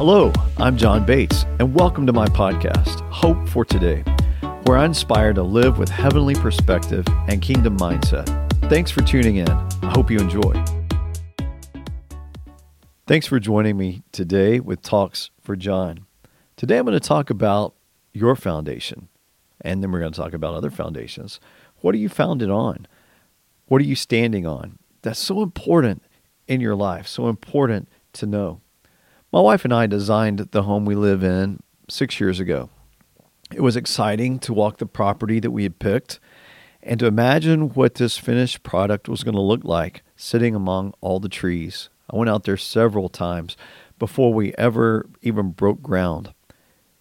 Hello, I'm John Bates, and welcome to my podcast, Hope for Today, where I inspire to live with heavenly perspective and kingdom mindset. Thanks for tuning in. I hope you enjoy. Thanks for joining me today with Talks for John. Today I'm going to talk about your foundation, and then we're going to talk about other foundations. What are you founded on? What are you standing on? That's so important in your life, so important to know. My wife and I designed the home we live in six years ago. It was exciting to walk the property that we had picked and to imagine what this finished product was going to look like sitting among all the trees. I went out there several times before we ever even broke ground.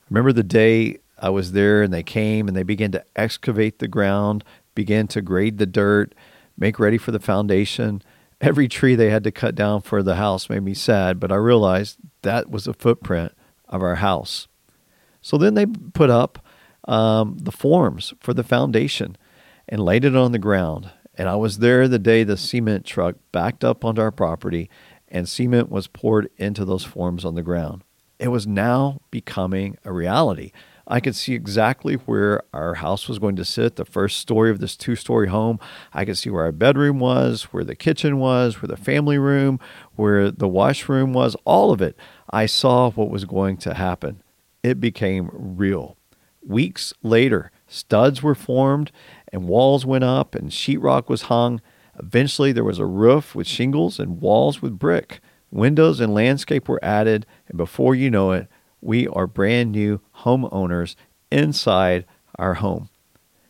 Remember the day I was there and they came and they began to excavate the ground, began to grade the dirt, make ready for the foundation every tree they had to cut down for the house made me sad, but I realized that was a footprint of our house. So then they put up um, the forms for the foundation and laid it on the ground. And I was there the day the cement truck backed up onto our property and cement was poured into those forms on the ground. It was now becoming a reality. I could see exactly where our house was going to sit, the first story of this two story home. I could see where our bedroom was, where the kitchen was, where the family room, where the washroom was, all of it. I saw what was going to happen. It became real. Weeks later, studs were formed and walls went up and sheetrock was hung. Eventually, there was a roof with shingles and walls with brick. Windows and landscape were added, and before you know it, we are brand new homeowners inside our home.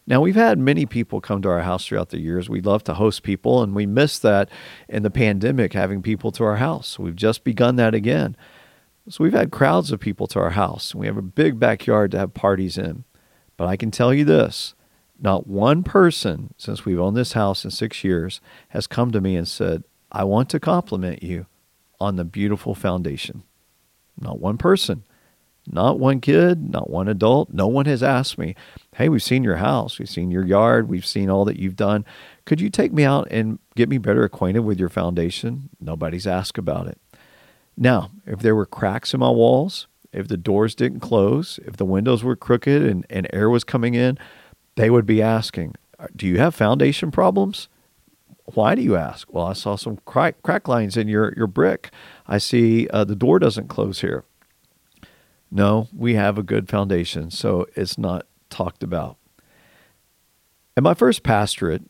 Now, we've had many people come to our house throughout the years. We love to host people, and we missed that in the pandemic, having people to our house. We've just begun that again. So, we've had crowds of people to our house. We have a big backyard to have parties in. But I can tell you this not one person since we've owned this house in six years has come to me and said, I want to compliment you on the beautiful foundation. Not one person. Not one kid, not one adult. No one has asked me, Hey, we've seen your house, we've seen your yard, we've seen all that you've done. Could you take me out and get me better acquainted with your foundation? Nobody's asked about it. Now, if there were cracks in my walls, if the doors didn't close, if the windows were crooked and, and air was coming in, they would be asking, Do you have foundation problems? Why do you ask? Well, I saw some crack, crack lines in your, your brick. I see uh, the door doesn't close here. No, we have a good foundation, so it's not talked about. At my first pastorate,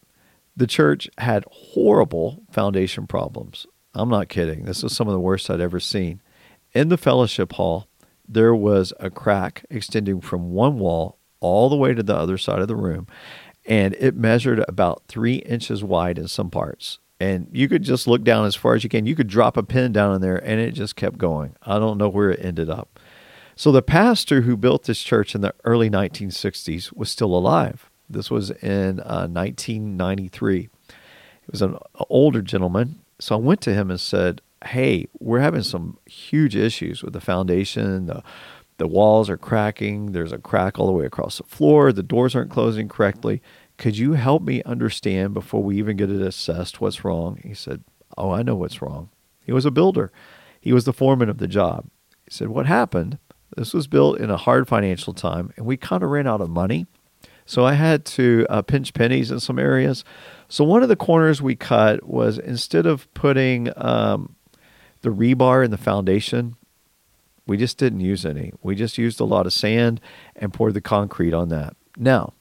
the church had horrible foundation problems. I'm not kidding. This was some of the worst I'd ever seen. In the fellowship hall, there was a crack extending from one wall all the way to the other side of the room, and it measured about three inches wide in some parts. And you could just look down as far as you can. You could drop a pin down in there, and it just kept going. I don't know where it ended up. So the pastor who built this church in the early 1960s was still alive. This was in uh, 1993. It was an older gentleman. So I went to him and said, Hey, we're having some huge issues with the foundation. The, the walls are cracking. There's a crack all the way across the floor. The doors aren't closing correctly. Could you help me understand before we even get it assessed what's wrong? He said, Oh, I know what's wrong. He was a builder, he was the foreman of the job. He said, What happened this was built in a hard financial time, and we kind of ran out of money. So I had to uh, pinch pennies in some areas. So one of the corners we cut was instead of putting um, the rebar in the foundation, we just didn't use any. We just used a lot of sand and poured the concrete on that. Now,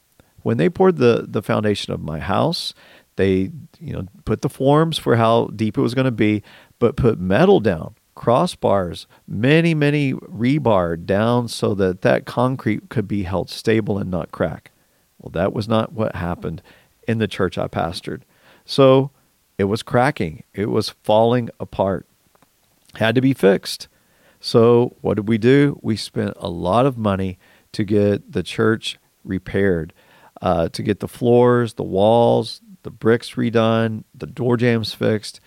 when they poured the the foundation of my house, they you know put the forms for how deep it was going to be, but put metal down crossbars, many, many rebar down so that that concrete could be held stable and not crack. Well, that was not what happened in the church I pastored. So it was cracking, it was falling apart, had to be fixed. So what did we do? We spent a lot of money to get the church repaired, uh, to get the floors, the walls, the bricks redone, the door jambs fixed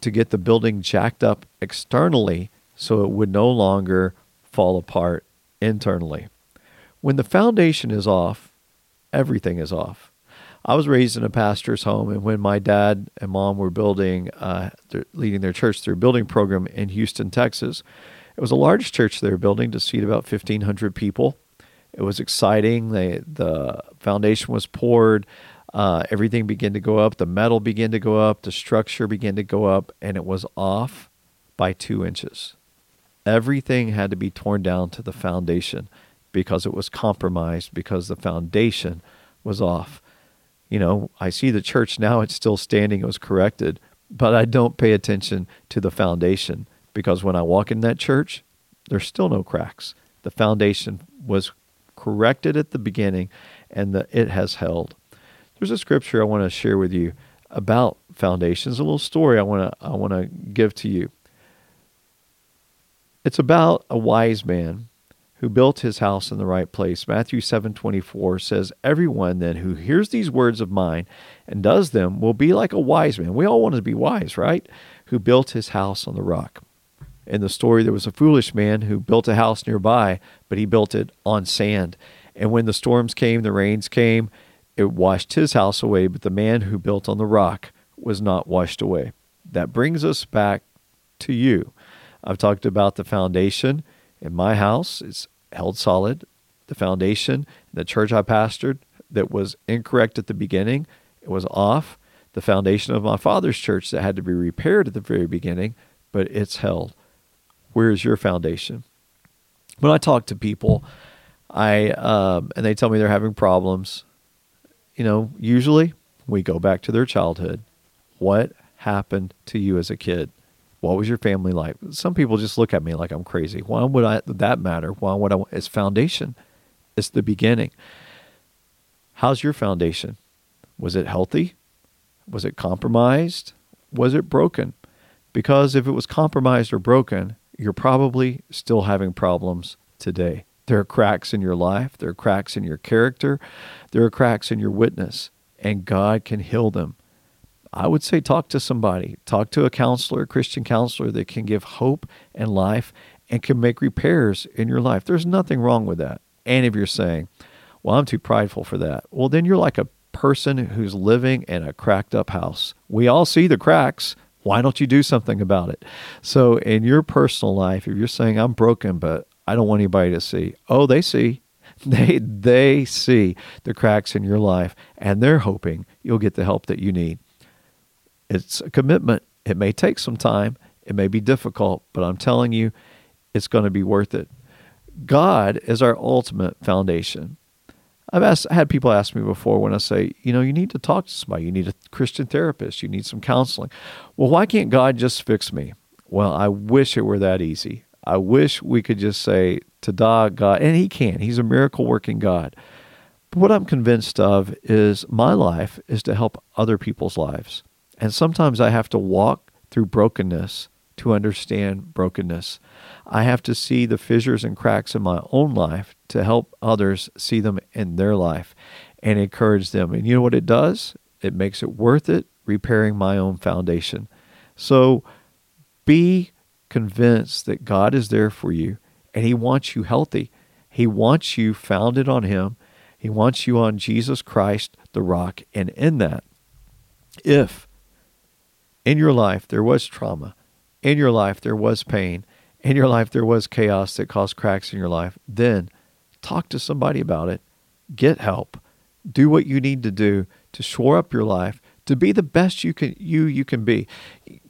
to get the building jacked up externally so it would no longer fall apart internally. When the foundation is off, everything is off. I was raised in a pastor's home, and when my dad and mom were building, uh, leading their church through a building program in Houston, Texas, It was a large church they were building to seat about 1,500 people. It was exciting. They, the foundation was poured. Uh, everything began to go up. The metal began to go up. The structure began to go up, and it was off by two inches. Everything had to be torn down to the foundation because it was compromised because the foundation was off. You know, I see the church now, it's still standing, it was corrected, but I don't pay attention to the foundation because when I walk in that church, there's still no cracks. The foundation was corrected at the beginning and the, it has held. There's a scripture I want to share with you about foundations, a little story I want to I want to give to you. It's about a wise man who built his house in the right place. Matthew 7:24 says, "Everyone then who hears these words of mine and does them will be like a wise man." We all want to be wise, right? Who built his house on the rock. In the story there was a foolish man who built a house nearby, but he built it on sand. And when the storms came, the rains came, it washed his house away, but the man who built on the rock was not washed away. That brings us back to you. I've talked about the foundation in my house. It's held solid. The foundation, the church I pastored, that was incorrect at the beginning, it was off. The foundation of my father's church that had to be repaired at the very beginning, but it's held. Where is your foundation? When I talk to people, I um, and they tell me they're having problems you know, usually we go back to their childhood. What happened to you as a kid? What was your family like? Some people just look at me like I'm crazy. Why would I, that matter? Why would I? It's foundation. It's the beginning. How's your foundation? Was it healthy? Was it compromised? Was it broken? Because if it was compromised or broken, you're probably still having problems today. There are cracks in your life, there are cracks in your character, there are cracks in your witness, and God can heal them. I would say talk to somebody, talk to a counselor, a Christian counselor that can give hope and life and can make repairs in your life. There's nothing wrong with that. And if you're saying, well, I'm too prideful for that, well, then you're like a person who's living in a cracked up house. We all see the cracks. Why don't you do something about it? So, in your personal life, if you're saying, I'm broken, but I don't want anybody to see. Oh, they see. They they see the cracks in your life and they're hoping you'll get the help that you need. It's a commitment. It may take some time. It may be difficult, but I'm telling you it's going to be worth it. God is our ultimate foundation. I've asked, had people ask me before when I say, you know, you need to talk to somebody. You need a Christian therapist. You need some counseling. Well, why can't God just fix me? Well, I wish it were that easy. I wish we could just say, Tada, God, and He can. He's a miracle working God. But what I'm convinced of is my life is to help other people's lives. And sometimes I have to walk through brokenness to understand brokenness. I have to see the fissures and cracks in my own life to help others see them in their life and encourage them. And you know what it does? It makes it worth it repairing my own foundation. So be convinced that God is there for you and He wants you healthy. He wants you founded on Him. He wants you on Jesus Christ, the rock. And in that, if in your life there was trauma, in your life there was pain, in your life there was chaos that caused cracks in your life, then talk to somebody about it, get help, do what you need to do to shore up your life to be the best you can you you can be.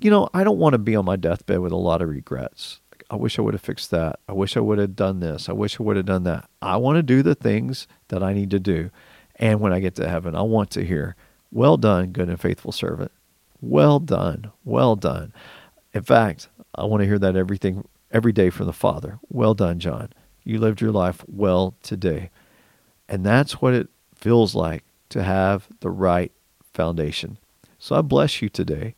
You know, I don't want to be on my deathbed with a lot of regrets. I wish I would have fixed that. I wish I would have done this. I wish I would have done that. I want to do the things that I need to do. And when I get to heaven, I want to hear, "Well done, good and faithful servant. Well done. Well done." In fact, I want to hear that everything every day from the Father. Well done, John. You lived your life well today. And that's what it feels like to have the right foundation. So I bless you today,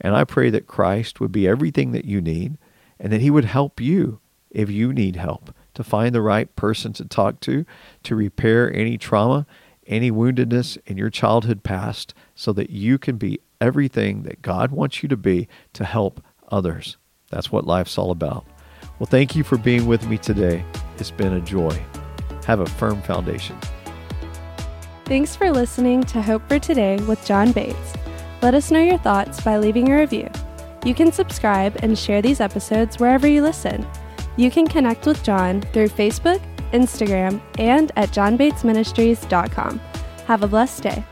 and I pray that Christ would be everything that you need, and that He would help you if you need help to find the right person to talk to, to repair any trauma, any woundedness in your childhood past, so that you can be everything that God wants you to be to help others. That's what life's all about. Well, thank you for being with me today. It's been a joy. Have a firm foundation. Thanks for listening to Hope for Today with John Bates. Let us know your thoughts by leaving a review. You can subscribe and share these episodes wherever you listen. You can connect with John through Facebook, Instagram, and at johnbatesministries.com. Have a blessed day.